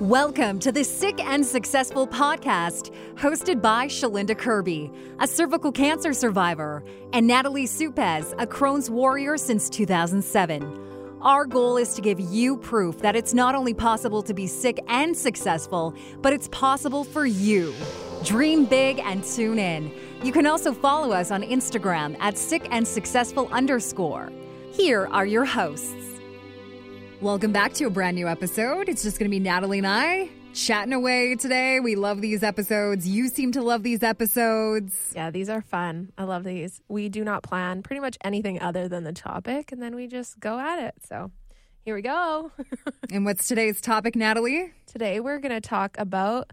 Welcome to the Sick and Successful podcast, hosted by Shalinda Kirby, a cervical cancer survivor, and Natalie Supez, a Crohn's warrior since 2007. Our goal is to give you proof that it's not only possible to be sick and successful, but it's possible for you. Dream big and tune in. You can also follow us on Instagram at sick and successful underscore. Here are your hosts. Welcome back to a brand new episode. It's just going to be Natalie and I chatting away today. We love these episodes. You seem to love these episodes. Yeah, these are fun. I love these. We do not plan pretty much anything other than the topic, and then we just go at it. So here we go. and what's today's topic, Natalie? Today we're going to talk about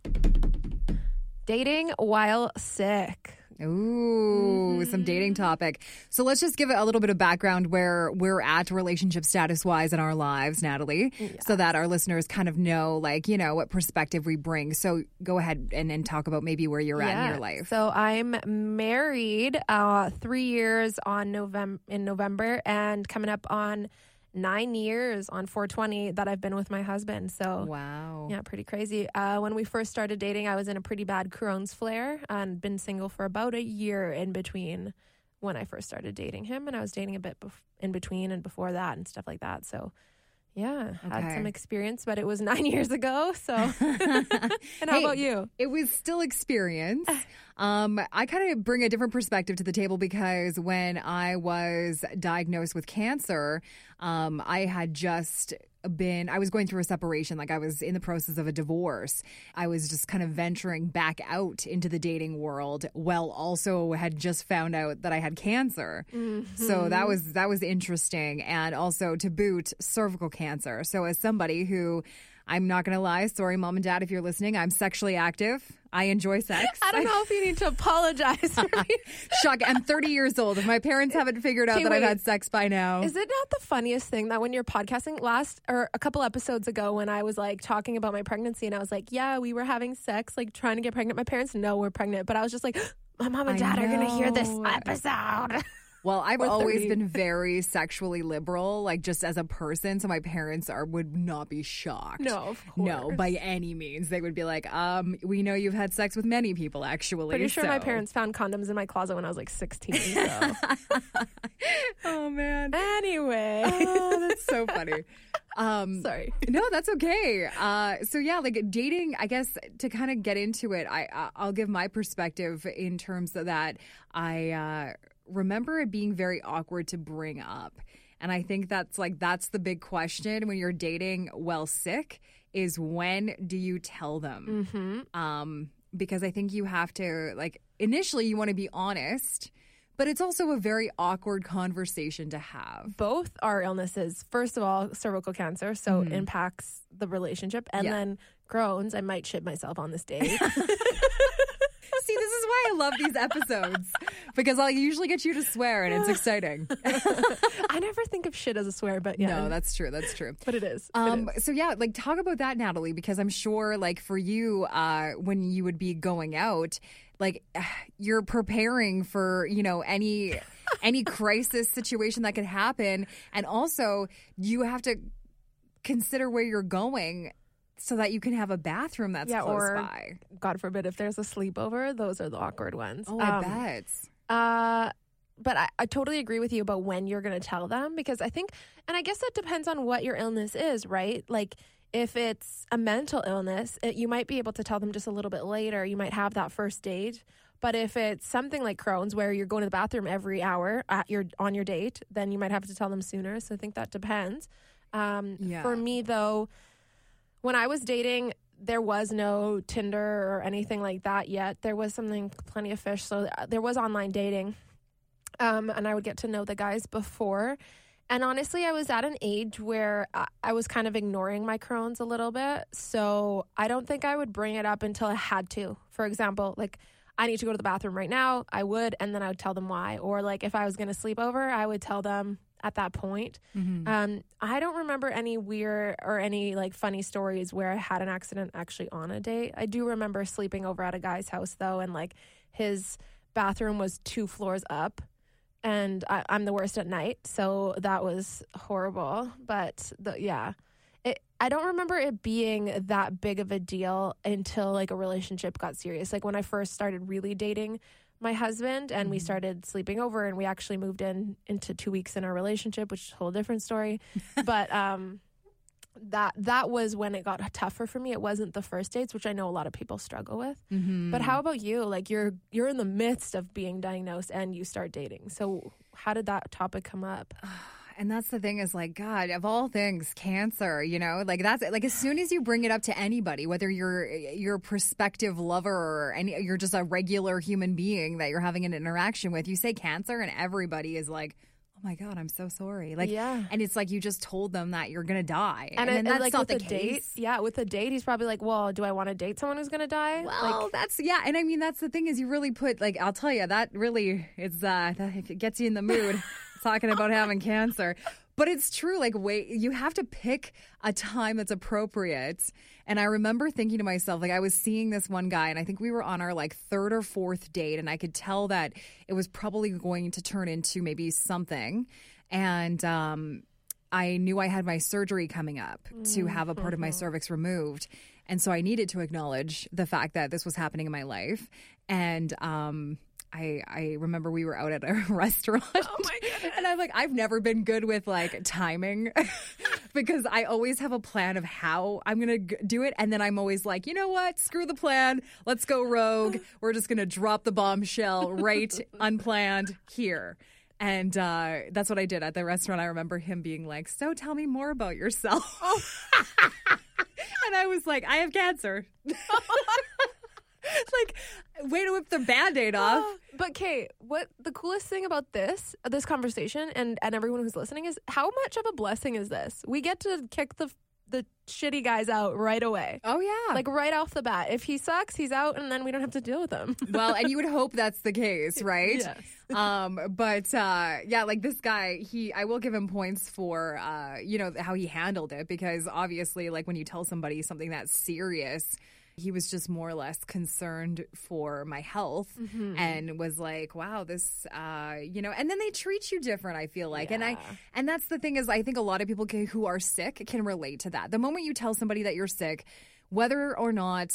dating while sick. Ooh, mm-hmm. some dating topic. So let's just give it a little bit of background where we're at relationship status wise in our lives, Natalie, yeah. so that our listeners kind of know, like, you know, what perspective we bring. So go ahead and, and talk about maybe where you're yeah. at in your life. So I'm married uh, three years on November in November and coming up on nine years on 420 that I've been with my husband. So wow, yeah, pretty crazy. Uh, when we first started dating, I was in a pretty bad Crohn's flare and been single for about a year in between when I first started dating him, and I was dating a bit bef- in between and before that and stuff like that. So yeah, okay. had some experience, but it was nine years ago. So, and how hey, about you? It was still experience. Um, I kind of bring a different perspective to the table because when I was diagnosed with cancer, um, I had just been I was going through a separation like I was in the process of a divorce. I was just kind of venturing back out into the dating world while also had just found out that I had cancer. Mm-hmm. So that was that was interesting and also to boot cervical cancer. So as somebody who I'm not going to lie. Sorry, mom and dad, if you're listening. I'm sexually active. I enjoy sex. I don't know if you need to apologize for me. Shock. I'm 30 years old. If my parents haven't figured out that I've had sex by now. Is it not the funniest thing that when you're podcasting last or a couple episodes ago when I was like talking about my pregnancy and I was like, yeah, we were having sex, like trying to get pregnant. My parents know we're pregnant, but I was just like, my mom and dad are going to hear this episode. Well, I've always been very sexually liberal, like just as a person. So my parents are would not be shocked. No, of course. No, by any means. They would be like, um, we know you've had sex with many people, actually. Pretty sure so. my parents found condoms in my closet when I was like 16. So. oh, man. Anyway. Oh, that's so funny. Um, Sorry. No, that's okay. Uh, so yeah, like dating. I guess to kind of get into it, I I'll give my perspective in terms of that. I uh, remember it being very awkward to bring up. And I think that's like that's the big question when you're dating well sick is when do you tell them? Mm-hmm. Um, because I think you have to like initially you want to be honest, but it's also a very awkward conversation to have. Both are illnesses. First of all, cervical cancer, so mm-hmm. impacts the relationship, and yeah. then Crohn's. I might shit myself on this date. See, this is why I love these episodes because I'll usually get you to swear and it's exciting. I never think of shit as a swear, but yeah. No, that's true. That's true. But it is. Um, it is. So yeah, like talk about that, Natalie, because I'm sure, like for you, uh, when you would be going out, like you're preparing for you know any any crisis situation that could happen, and also you have to consider where you're going so that you can have a bathroom that's yeah, close or, by. God forbid, if there's a sleepover, those are the awkward ones. Oh, I um, bet. Uh, but I, I, totally agree with you about when you're going to tell them because I think, and I guess that depends on what your illness is, right? Like, if it's a mental illness, it, you might be able to tell them just a little bit later. You might have that first date. But if it's something like Crohn's, where you're going to the bathroom every hour at your on your date, then you might have to tell them sooner. So I think that depends. Um, yeah. For me, though, when I was dating, there was no Tinder or anything like that yet. There was something plenty of fish, so uh, there was online dating. Um, and I would get to know the guys before. And honestly, I was at an age where I was kind of ignoring my Crohn's a little bit. So I don't think I would bring it up until I had to. For example, like I need to go to the bathroom right now, I would, and then I would tell them why. Or like if I was going to sleep over, I would tell them at that point. Mm-hmm. Um, I don't remember any weird or any like funny stories where I had an accident actually on a date. I do remember sleeping over at a guy's house though, and like his bathroom was two floors up. And I, am the worst at night, so that was horrible. But the, yeah, it, I don't remember it being that big of a deal until like a relationship got serious. Like when I first started really dating my husband and we started sleeping over and we actually moved in into two weeks in our relationship, which is a whole different story. but um that that was when it got tougher for me. It wasn't the first dates, which I know a lot of people struggle with. But how about you? Like you're you're in the midst of being diagnosed and you start dating. So how did that topic come up? And that's the thing is like, God, of all things, cancer, you know, like that's like as soon as you bring it up to anybody, whether you're your prospective lover or any, you're just a regular human being that you're having an interaction with, you say cancer and everybody is like, oh my God, I'm so sorry. Like, Yeah. and it's like you just told them that you're going to die. And, then it, that's like not with the date, case. yeah, with a date, he's probably like, "Well, do I want to date someone who's gonna die?" Well, like, that's yeah, and I mean that's the thing is you really put like I'll tell you that really it's uh that gets you in the mood talking about having cancer. But it's true like wait you have to pick a time that's appropriate. And I remember thinking to myself like I was seeing this one guy and I think we were on our like third or fourth date and I could tell that it was probably going to turn into maybe something and um I knew I had my surgery coming up to have a part of my cervix removed. And so I needed to acknowledge the fact that this was happening in my life. And um, I, I remember we were out at a restaurant. Oh my God. And I'm like, I've never been good with like timing because I always have a plan of how I'm going to do it. And then I'm always like, you know what? Screw the plan. Let's go rogue. We're just going to drop the bombshell right unplanned here. And uh, that's what I did at the restaurant. I remember him being like, So tell me more about yourself. and I was like, I have cancer. like, way to whip the band aid off. But Kate, what the coolest thing about this this conversation and and everyone who's listening is how much of a blessing is this? We get to kick the the shitty guys out right away. Oh, yeah. Like right off the bat. If he sucks, he's out and then we don't have to deal with him. well, and you would hope that's the case, right? Yes. um, but uh, yeah, like this guy, he I will give him points for uh, you know how he handled it because obviously, like when you tell somebody something that's serious. He was just more or less concerned for my health Mm-hmm. and was like, wow, this, uh, you know, and then they treat you different, I feel like. And I, and that's the thing is, I think a lot of people can, who are sick can relate to that. The moment you tell somebody that you're sick, whether or not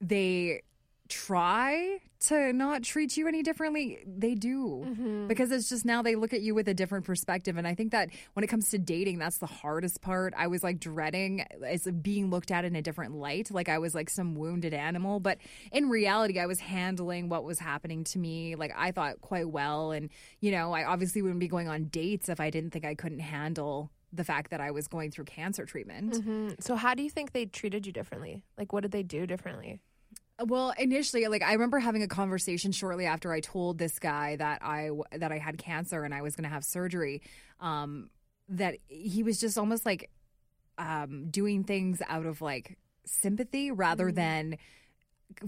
they try to not treat you any differently, they do. Mm-hmm. Because it's just now they look at you with a different perspective. And I think that when it comes to dating, that's the hardest part. I was like dreading as being looked at in a different light, like I was like some wounded animal. But in reality, I was handling what was happening to me, like I thought quite well. And, you know, I obviously wouldn't be going on dates if I didn't think I couldn't handle the fact that I was going through cancer treatment. Mhm. So how do you think they treated you differently? Like what did they do differently? Well, initially, like I remember having a conversation shortly after I told this guy that I that I had cancer and I was going to have surgery. Um, that he was just almost like um, doing things out of like sympathy rather than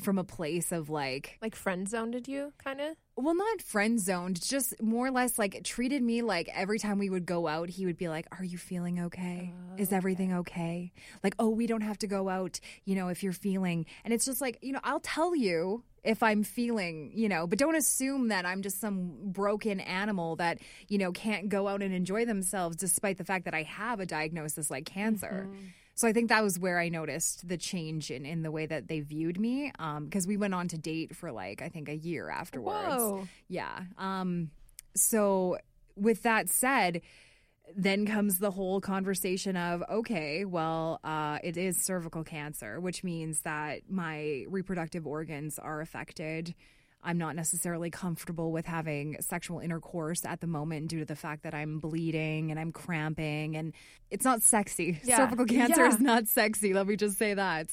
from a place of like Like friend zoned you kind of? well not friend zoned just more or less like treated me like every time we would go out he would be like are you feeling okay? Is oh, everything okay. like oh we don't have to go out you know if you're feeling. And it's just like you know i'll tell you if i'm feeling you know but don't assume that i'm just some broken animal that you know can't go out and enjoy themselves despite the fact that i have a diagnosis like cancer mm-hmm. So I think that was where I noticed the change in, in the way that they viewed me. Um, because we went on to date for like I think a year afterwards. Whoa. Yeah. Um, so with that said, then comes the whole conversation of okay, well, uh, it is cervical cancer, which means that my reproductive organs are affected. I'm not necessarily comfortable with having sexual intercourse at the moment due to the fact that I'm bleeding and I'm cramping and it's not sexy. Yeah. Cervical cancer Yeah. is not sexy. Let me just say that.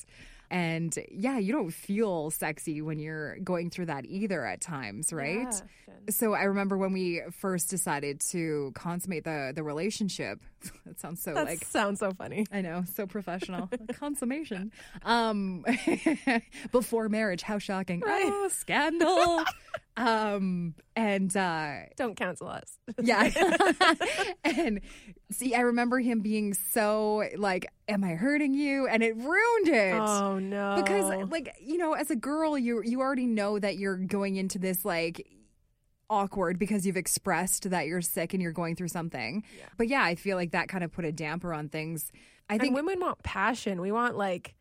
And yeah, you don't feel sexy when you're going through that either at times, right? Yeah. So I remember when we first decided to consummate the the relationship. that sounds so That like sounds so funny. I know, so professional. Consummation. Um before marriage, how shocking. Right. Oh, scandal. Um and uh Don't cancel us. yeah. and see, I remember him being so like, Am I hurting you? And it ruined it. Oh no. Because like, you know, as a girl, you you already know that you're going into this like awkward because you've expressed that you're sick and you're going through something. But yeah, I feel like that kind of put a damper on things. I And think women want passion. We want like,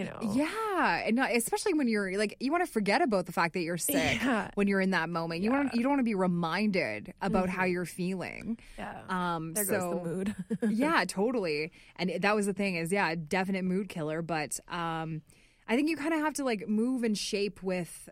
you know. Yeah, and not, especially when you're like you want to forget about the fact that you're sick Yeah. when you're in that moment. You want you don't want to be reminded about how Mm-hmm. you're feeling. Yeah. Um, there so, goes the mood. yeah, totally. And that was the thing is, yeah, definite mood killer. But um, I think you kind of have to like move and shape with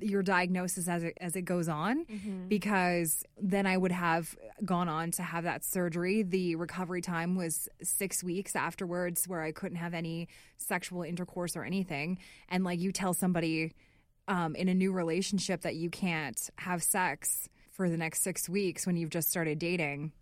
your diagnosis as it as it goes on because then I would have gone on to have that surgery. The recovery time was 6 weeks afterwards where I couldn't have any sexual intercourse or anything and like you tell somebody um, in a new relationship that you can't have sex for the next 6 weeks when you've just started dating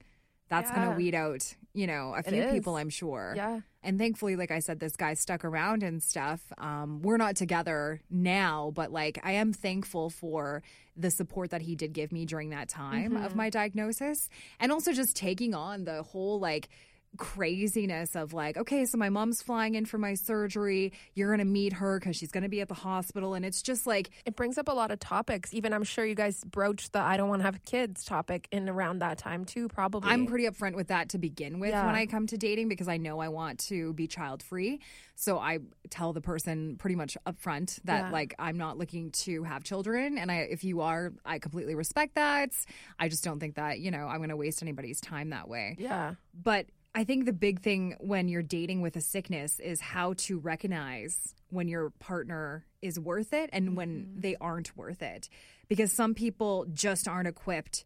that's going to weed out, you know, a few people I'm sure. yeah. And thankfully, like I said, this guy stuck around and stuff. Um, we're not together now, but like I am thankful for the support that he did give me during that time of my diagnosis. And also just taking on the whole like craziness of like, okay, so my mom's flying in for my surgery. You're going to meet her because she's going to be at the hospital. And it's just like, It brings up a lot of topics. Even I'm sure you guys broached the I don't want to have kids topic in around that time too, probably. I'm pretty upfront with that to begin with Yeah. when I come to dating because I know I want to be child free. So I tell the person pretty much upfront that Yeah. like I'm not looking to have children, and I if you are, I completely respect that. I just don't think that you know I'm going to waste anybody's time that way. yeah. But I think the big thing when you're dating with a sickness is how to recognize when your partner is worth it and when they aren't worth it. Because some people just aren't equipped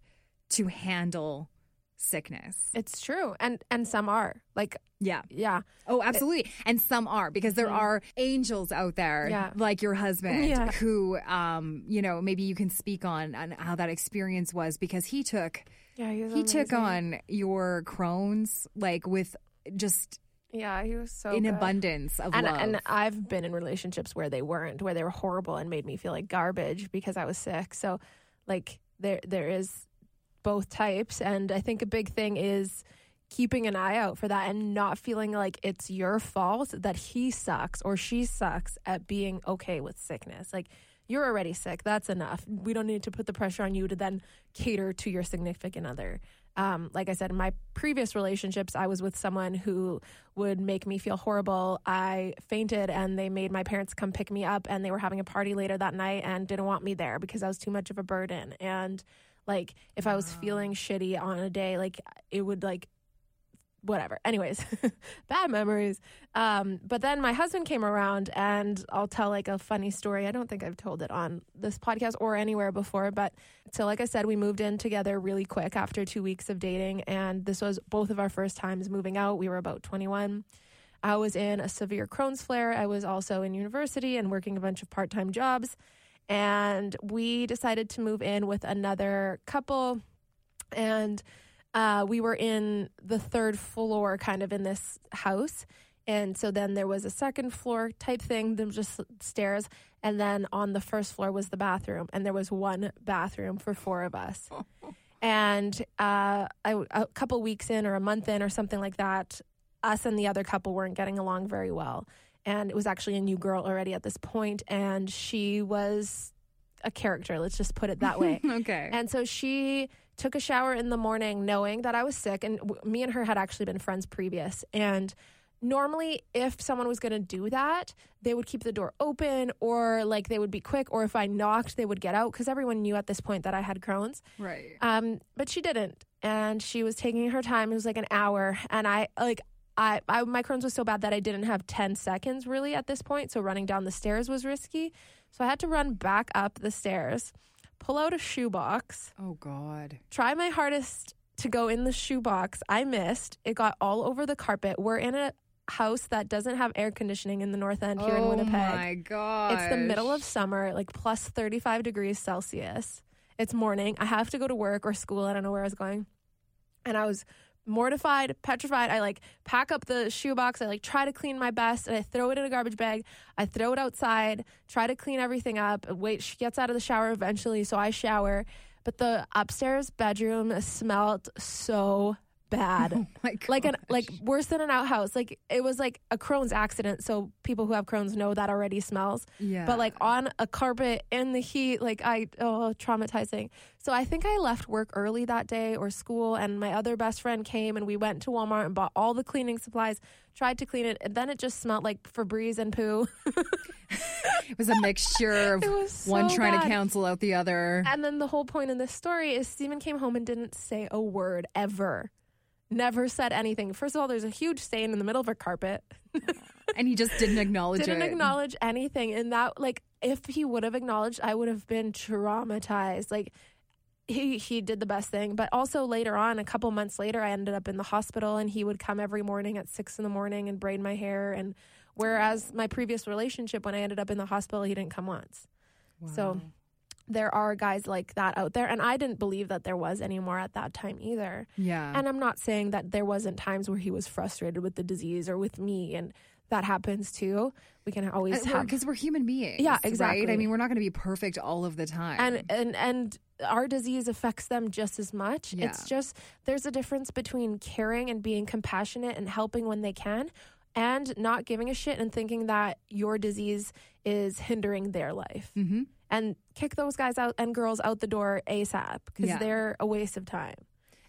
to handle sickness. It's true. And and some are. Like Yeah. yeah. Oh, absolutely. And some are because there are angels out there Yeah. like your husband Yeah. who um, you know, maybe you can speak on on how that experience was because he took Yeah, he was he took on your Crohn's like with just Yeah, he was so in good. abundance of and love. and I've been in relationships where they weren't, where they were horrible and made me feel like garbage because I was sick. So, like there there is both types, and I think a big thing is keeping an eye out for that and not feeling like it's your fault that he sucks or she sucks at being okay with sickness. Like you're already sick, that's enough. We don't need to put the pressure on you to then cater to your significant other. Um, like I said, in my previous relationships, I was with someone who would make me feel horrible. I fainted and they made my parents come pick me up and they were having a party later that night and didn't want me there because I was too much of a burden. And like if I was feeling shitty on a day, like it would like whatever. Anyways, bad memories. Um, but then my husband came around, and I'll tell like a funny story. I don't think I've told it on this podcast or anywhere before. But so, like I said, we moved in together really quick after two weeks of dating, and this was both of our first times moving out. We were about 21. I was in a severe Crohn's flare. I was also in university and working a bunch of part time jobs. And we decided to move in with another couple. And uh, we were in the third floor, kind of in this house. And so then there was a second floor type thing, then just stairs. And then on the first floor was the bathroom. And there was one bathroom for four of us. and uh, I, a couple weeks in, or a month in, or something like that, us and the other couple weren't getting along very well. And it was actually a new girl already at this point, and she was a character. Let's just put it that way. okay. And so she took a shower in the morning knowing that I was sick. And w- me and her had actually been friends previous. And normally, if someone was going to do that, they would keep the door open or like they would be quick. Or if I knocked, they would get out because everyone knew at this point that I had Crohn's. right. Um, but she didn't, and she was taking her time. It was like an hour, and I like I, I my Crohn's was so bad that I didn't have ten seconds really at this point. So running down the stairs was risky. So I had to run back up the stairs, pull out a shoebox, Oh God. try my hardest to go in the shoebox. I missed. It got all over the carpet. We're in a house that doesn't have air conditioning in the north end here in oh, Winnipeg. oh my God. It's the middle of summer, like plus 35 degrees Celsius. It's morning. I have to go to work or school. I don't know where I was going. And I was mortified, petrified. I like pack up the shoebox. I like try to clean my best and I throw it in a garbage bag. I throw it outside, try to clean everything up. Wait, she gets out of the shower eventually. So I shower. But the upstairs bedroom smelled so bad. Oh my god. like an like worse than an outhouse. Like it was like a Crohn's accident. So people who have Crohn's know that already smells. yeah. But like on a carpet in the heat, like I oh traumatizing. So I think I left work early that day or school, and my other best friend came and we went to Walmart and bought all the cleaning supplies. Tried to clean it, and then it just smelled like Febreze and poo. it was a mixture of was one so trying to bad. cancel out the other. And then the whole point in this story is Stephen came home and didn't say a word ever. Never said anything. First of all, there's a huge stain in the middle of a carpet. And he just didn't acknowledge it. Didn't acknowledge anything. And that, like, if he would have acknowledged, I would have been traumatized. Like, he he did the best thing. But also later on, a couple months later, I ended up in the hospital, and he would come every morning at six in the morning and braid my hair. And whereas my previous relationship, when I ended up in the hospital, he didn't come once. So there are guys like that out there, and I didn't believe that there was anymore at that time either. yeah. And I'm not saying that there wasn't times where he was frustrated with the disease or with me, and that happens too. We can uh, always have because we're human beings. Yeah, Right? exactly. I mean, we're not going to be perfect all of the time. and and and our disease affects them just as much. Yeah. It's just there's a difference between caring and being compassionate and helping when they can and not giving a shit and thinking that your disease is hindering their life. Mhm. And kick those guys out and girls out the door ASAP because Yeah. they're a waste of time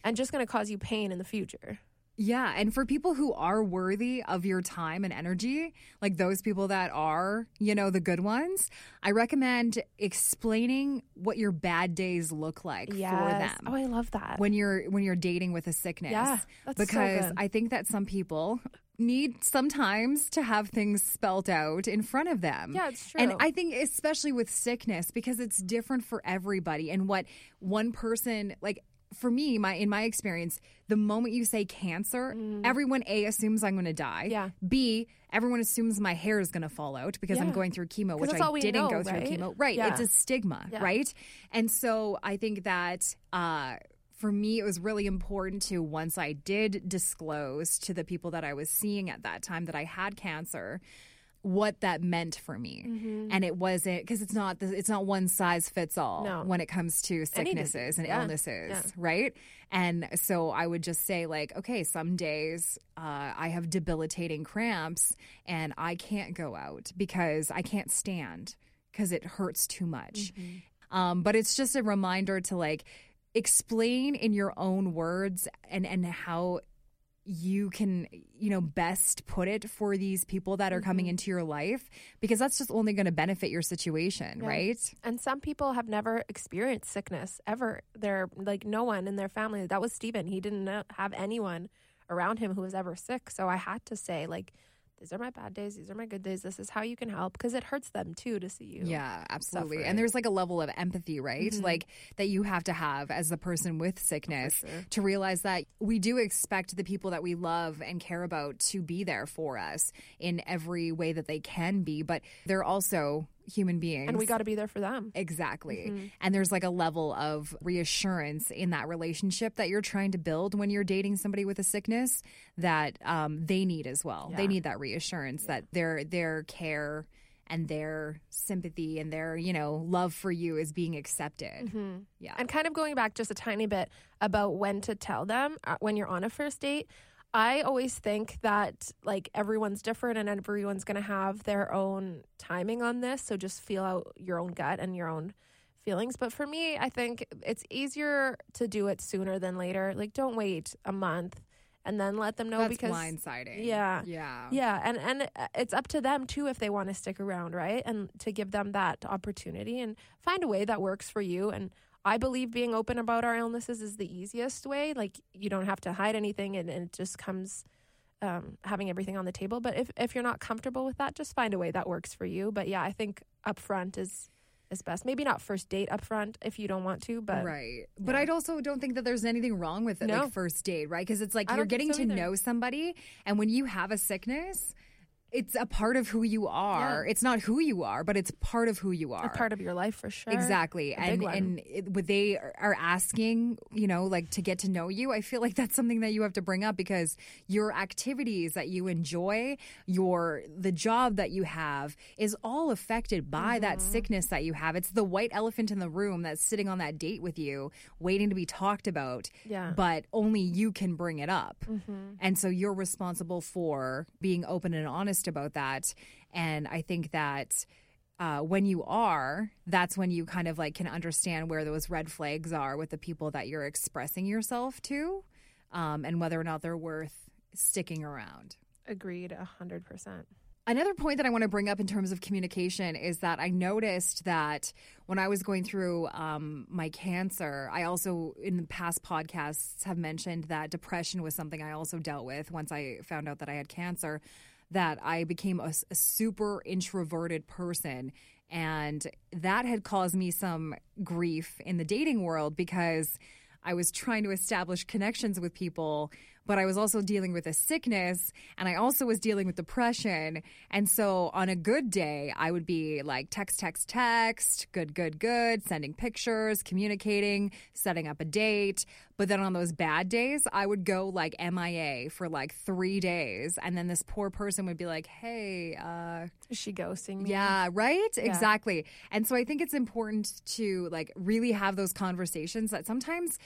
and just going to cause you pain in the future. Yeah, and for people who are worthy of your time and energy, like those people that are, you know, the good ones, I recommend explaining what your bad days look like for them. Oh, I love that. when you're when you're dating with a sickness. Yeah, that's so because good. I think that some people need sometimes to have things spelt out in front of them. Yeah, it's true. And. I think especially with sickness because it's different for everybody and what one person like for me, my in my experience, the moment you say cancer, everyone A assumes I'm going to die. Mm. Yeah. B, everyone assumes my hair is going to fall out because I'm going through chemo, which I didn't know, go through chemo. Right. Yeah. It's a stigma, Yeah. right? And so I think that uh, for me, it was really important to once I did disclose to the people that I was seeing at that time that I had cancer. What that meant for me, Mm-hmm. and it wasn't because it's not the, it's not one size fits all No. when it comes to sicknesses and yeah, illnesses, yeah. right? And so I would just say like, okay, some days uh, I have debilitating cramps and I can't go out because I can't stand because it hurts too much. Mm-hmm. Um, but it's just a reminder to like explain in your own words and and how you can you know best put it for these people that are coming mm-hmm. into your life because that's just only going to benefit your situation Yeah. right And some people have never experienced sickness ever. They're like no one in their family. That was Stephen. He didn't have anyone around him who was ever sick. So I had to say like, these are my bad days. These are my good days. This is how you can help because it hurts them too to see you. Yeah, absolutely. suffering. And there's like a level of empathy, right? Mm-hmm. Like that you have to have as the person with sickness sure. to realize that we do expect the people that we love and care about to be there for us in every way that they can be, but they're also human beings. And we got to be there for them. Exactly. Mm-hmm. And there's like a level of reassurance in that relationship that you're trying to build when you're dating somebody with a sickness that um, they need as well. They need that reassurance that their their care and their sympathy and their, you know, love for you is being accepted. Yeah. And kind of going back just a tiny bit about when to tell them uh, when you're on a first date. I always think that like everyone's different and everyone's going to have their own timing on this. So just feel out your own gut and your own feelings. But for me, I think it's easier to do it sooner than later. Like don't wait a month and then let them know That's because blindsiding. Yeah. Yeah. yeah, and and uh, it's up to them too if they want to stick around, right? And to give them that opportunity and find a way that works for you. And I believe being open about our illnesses is the easiest way. Like you don't have to hide anything, and, and it just comes um, having everything on the table. But if if you're not comfortable with that, just find a way that works for you. But yeah, I think upfront is is best. Maybe not first date upfront if you don't want to, but right. But I also don't think that there's anything wrong with it, No. like first date, right? Because it's like I you're getting so to know somebody, and when you have a sickness, it's a part of who you are. Yeah. It's not who you are, but it's part of who you are. A part of your life for sure. Exactly. A And and it, what they are asking, you know, like to get to know you, I feel like that's something that you have to bring up because your activities that you enjoy, your the job that you have is all affected by that Mm-hmm. sickness that you have. It's the white elephant in the room that's sitting on that date with you, waiting to be talked about. Yeah. But only you can bring it up. Mm-hmm. And so you're responsible for being open and honest about that. And I think that uh, when you are, that's when you kind of like can understand where those red flags are with the people that you're expressing yourself to, um, and whether or not they're worth sticking around. Agreed, a hundred percent. Another point that I want to bring up in terms of communication is that I noticed that when I was going through um, my cancer, I also, in the past podcasts, have mentioned that depression was something I also dealt with once I found out that I had cancer. That I became a, a super introverted person. And that had caused me some grief in the dating world because I was trying to establish connections with people, but I was also dealing with a sickness and I also was dealing with depression. And so on a good day, I would be like text, text, text, good, good, good, sending pictures, communicating, setting up a date. But then on those bad days, I would go like MIA for like three days. And then this poor person would be like, hey, uh, Is she ghosting me? yeah, right? Exactly. And so I think it's important to like really have those conversations that sometimes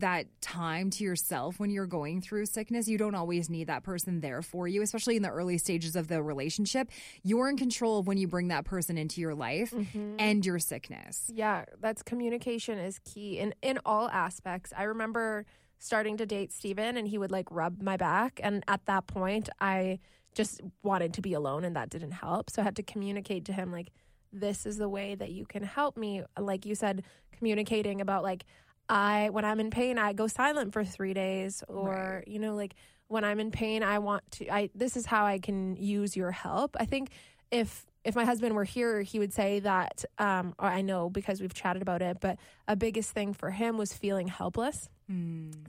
that time to yourself when you're going through sickness, you don't always need that person there for you, especially in the early stages of the relationship. You're in control of when you bring that person into your life mm-hmm. and your sickness. Yeah, that's communication is key in in all aspects. I remember starting to date Steven and he would like rub my back and at that point I just wanted to be alone and that didn't help. So I had to communicate to him like this is the way that you can help me. Like you said communicating about like I when I'm in pain I go silent for 3 days or you know like when I'm in pain I want to I this is how I can use your help. I think if if my husband were here, he would say that, um, or I know because we've chatted about it, but a biggest thing for him was feeling helpless.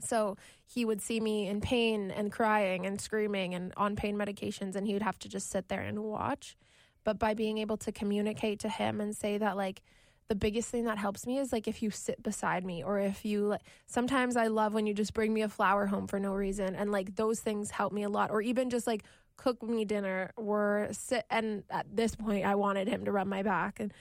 So he would see me in pain and crying and screaming and on pain medications, and he would have to just sit there and watch. But by being able to communicate to him and say that, like, the biggest thing that helps me is like if you sit beside me or if you like sometimes I love when you just bring me a flower home for no reason and like those things help me a lot or even just like cook me dinner or sit and at this point I wanted him to rub my back and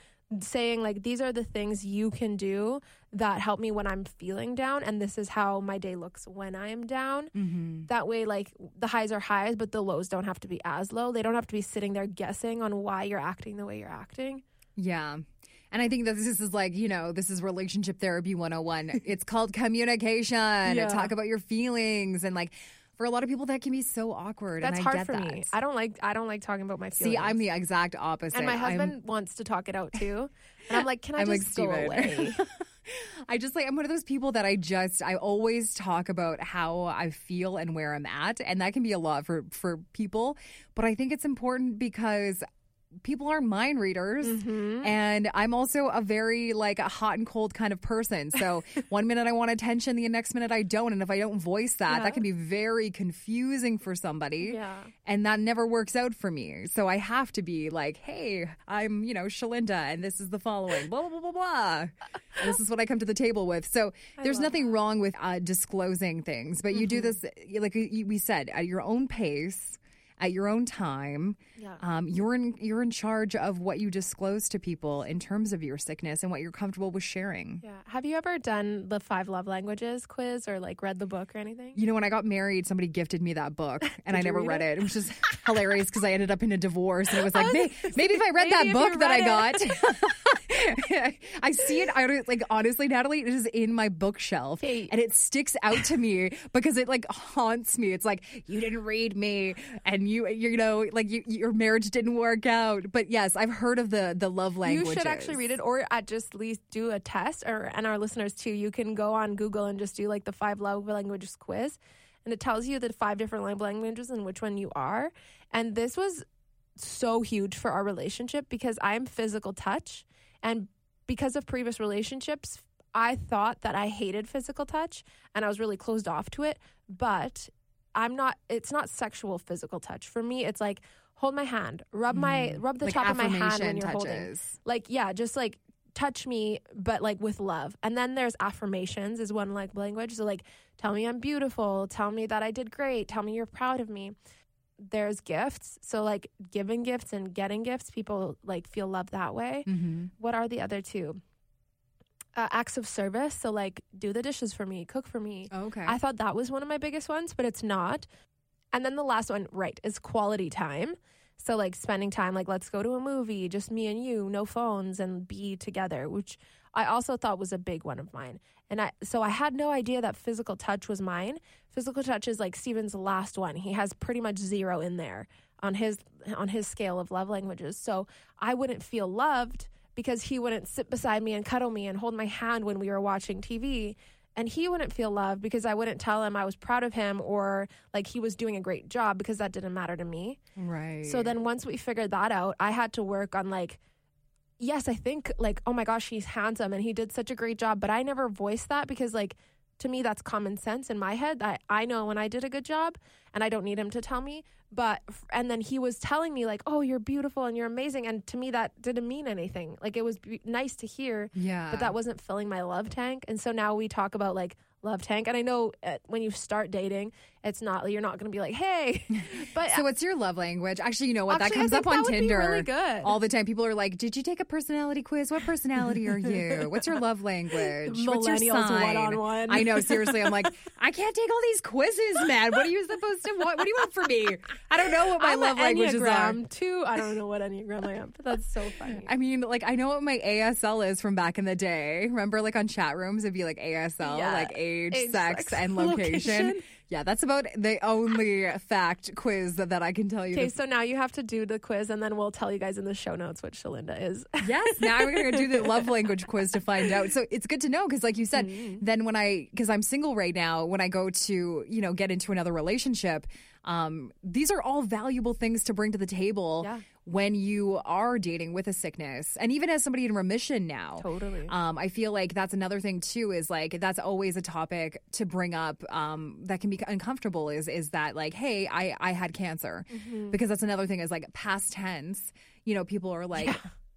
saying like these are the things you can do that help me when I'm feeling down and this is how my day looks when I am down. Mm-hmm. That way like the highs are highs but the lows don't have to be as low. They don't have to be sitting there guessing on why you're acting the way you're acting. Yeah. And I think that this is like, you know, this is relationship therapy 101. it's called communication. Yeah. Talk about your feelings and like for a lot of people that can be so awkward. That's and I hard for that. me. I don't like I don't like talking about my feelings. See, I'm the exact opposite. and my I'm- husband wants to talk it out too. And I'm like, can I I'm like just go Steven. away? I just like I'm one of those people that I just I always talk about how I feel and where I'm at, and that can be a lot for for people. But I think it's important because people are mind readers Mm-hmm. and i'm also a very like a hot and cold kind of person so one minute i want attention the next minute i don't and if i don't voice that Yeah. that can be very confusing for somebody Yeah. and that never works out for me so i have to be like hey i'm you know shalinda and this is the following blah blah blah blah blah this is what i come to the table with so there's nothing wrong with uh, disclosing things but you do Mm-hmm. this like we said at your own pace at your own time Yeah. um, you're in you're in charge of what you disclose to people in terms of your sickness and what you're comfortable with sharing Yeah. Have you ever done the five love languages quiz or like read the book or anything? you know when i got married somebody gifted me that book and i never read read it? it, which is hilarious because i ended up in a divorce and it was like was "May- maybe if i read maybe that book that i got i see it i don't like honestly natalie it is in my bookshelf Hey. and it sticks out to me because it like haunts me it's like you didn't read me and you you know like you, your marriage didn't work out but yes i've heard of the the love language. You should actually read it, or at just least do a test. Or and our listeners too, you can go on Google and just do like the five love languages quiz, and it tells you the five different love languages and which one you are. And this was so huge for our relationship because I'm physical touch, and because of previous relationships, I thought that I hated physical touch and I was really closed off to it. But I'm not. It's not sexual physical touch for me. It's like hold my hand, rub my mm. rub the Like top of my hand when you're holding. Like yeah, just like touch me, but like with love. And then there's affirmations is one like language. So like tell me I'm beautiful, tell me that I did great, tell me you're proud of me. There's gifts. So like giving gifts and getting gifts, people like feel love that way. Mm-hmm. What are the other two? Uh, acts of service. So like do the dishes for me, cook for me. Okay. I thought that was one of my biggest ones, but it's not. And then the last one, right, is quality time. So like spending time, like let's go to a movie, just me and you, no phones, and be together, which I also thought was a big one of mine. And I so I had no idea that physical touch was mine. Physical touch is like Steven's last one. He has pretty much zero in there on his on his scale of love languages. So I wouldn't feel loved because he wouldn't sit beside me and cuddle me and hold my hand when we were watching TV and he wouldn't feel loved because I wouldn't tell him I was proud of him or like he was doing a great job because that didn't matter to me. right. So then once we figured that out, I had to work on like yes, I think like oh my gosh, he's handsome and he did such a great job, but I never voiced that because like to me that's common sense in my head. I I know when I did a good job and I don't need him to tell me, but and then he was telling me like, "Oh, you're beautiful and you're amazing." And to me that didn't mean anything. Like it was be- nice to hear, yeah. but that wasn't filling my love tank. And so now we talk about like love tank. And I know uh, when you start dating, it's not you're not going to be like, hey, but So what's your love language? Actually, you know what? Actually, that comes up on that would be Tinder really good. all the time. People are like, "Did you take a personality quiz? What personality are you? What's your love language? What's your sign?" one-on-one. I know. Seriously, I'm like, I can't take all these quizzes, man. What are you supposed to? What, what do you want from me? I don't know what my I'm love an languages are. Two. I don't know what enneagram I am, but that's so funny. I mean, like I know what my ASL is from back in the day. Remember, like on chat rooms, it'd be like ASL, Yeah. like age, Age, sex, sex, and location. location. Yeah, that's about the only fact quiz that, that I can tell you. Okay, so now you have to do the quiz, and then we'll tell you guys in the show notes what Shalinda is. Yes, now we're going to do the love language quiz to find out. So it's good to know because, like you said, Mm-hmm. then when I, because I'm single right now, when I go to, you know, get into another relationship, um, these are all valuable things to bring to the table Yeah. When you are dating with a sickness. And even as somebody in remission now. Totally. Um, I feel like that's another thing too. Is like that's always a topic to bring up um, that can be uncomfortable. Is is that like, hey, I I had cancer Mm-hmm. because that's another thing. Is like past tense. You know, people are like.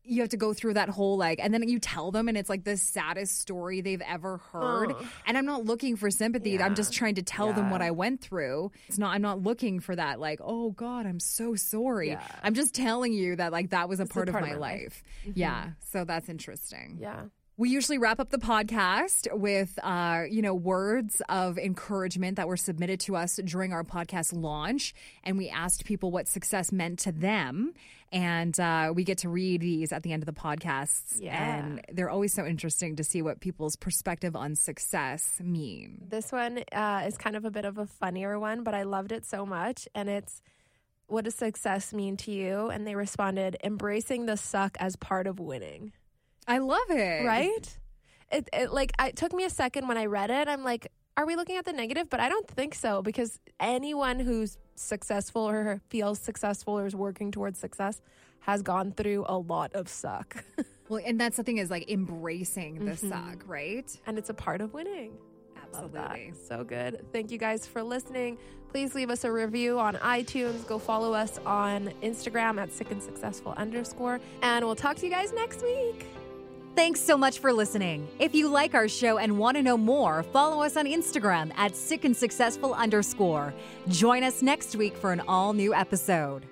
You have to go through that whole like, and then you tell them, and it's like the saddest story they've ever heard. Oh. And I'm not looking for sympathy. I'm just trying to tell them what I went through. It's not. I'm not looking for that. Like, oh God, I'm so sorry. Yeah. I'm just telling you that like that was a It's a part, part of of my my life. Mm-hmm. Yeah. So that's interesting. yeah. We usually wrap up the podcast with, uh, you know, words of encouragement that were submitted to us during our podcast launch, and we asked people what success meant to them, and uh, we get to read these at the end of the podcasts, Yeah. and they're always so interesting to see what people's perspective on success mean. This one uh, is kind of a bit of a funnier one, but I loved it so much. And it's what does success mean to you? And they responded, embracing the suck as part of winning. I love it. Right? It, it like it took me a second when I read it. I'm like, are we looking at the negative? But I don't think so because anyone who's successful or feels successful or is working towards success has gone through a lot of suck. Well, and that's the thing is like embracing the mm-hmm. suck, right? and it's a part of winning. Absolutely. So good. Thank you guys for listening. Please leave us a review on iTunes. Go follow us on Instagram at sick and successful underscore. And we'll talk to you guys next week. Thanks so much for listening. If you like our show and want to know more, follow us on Instagram at sick and successful underscore. Join us next week for an all new episode.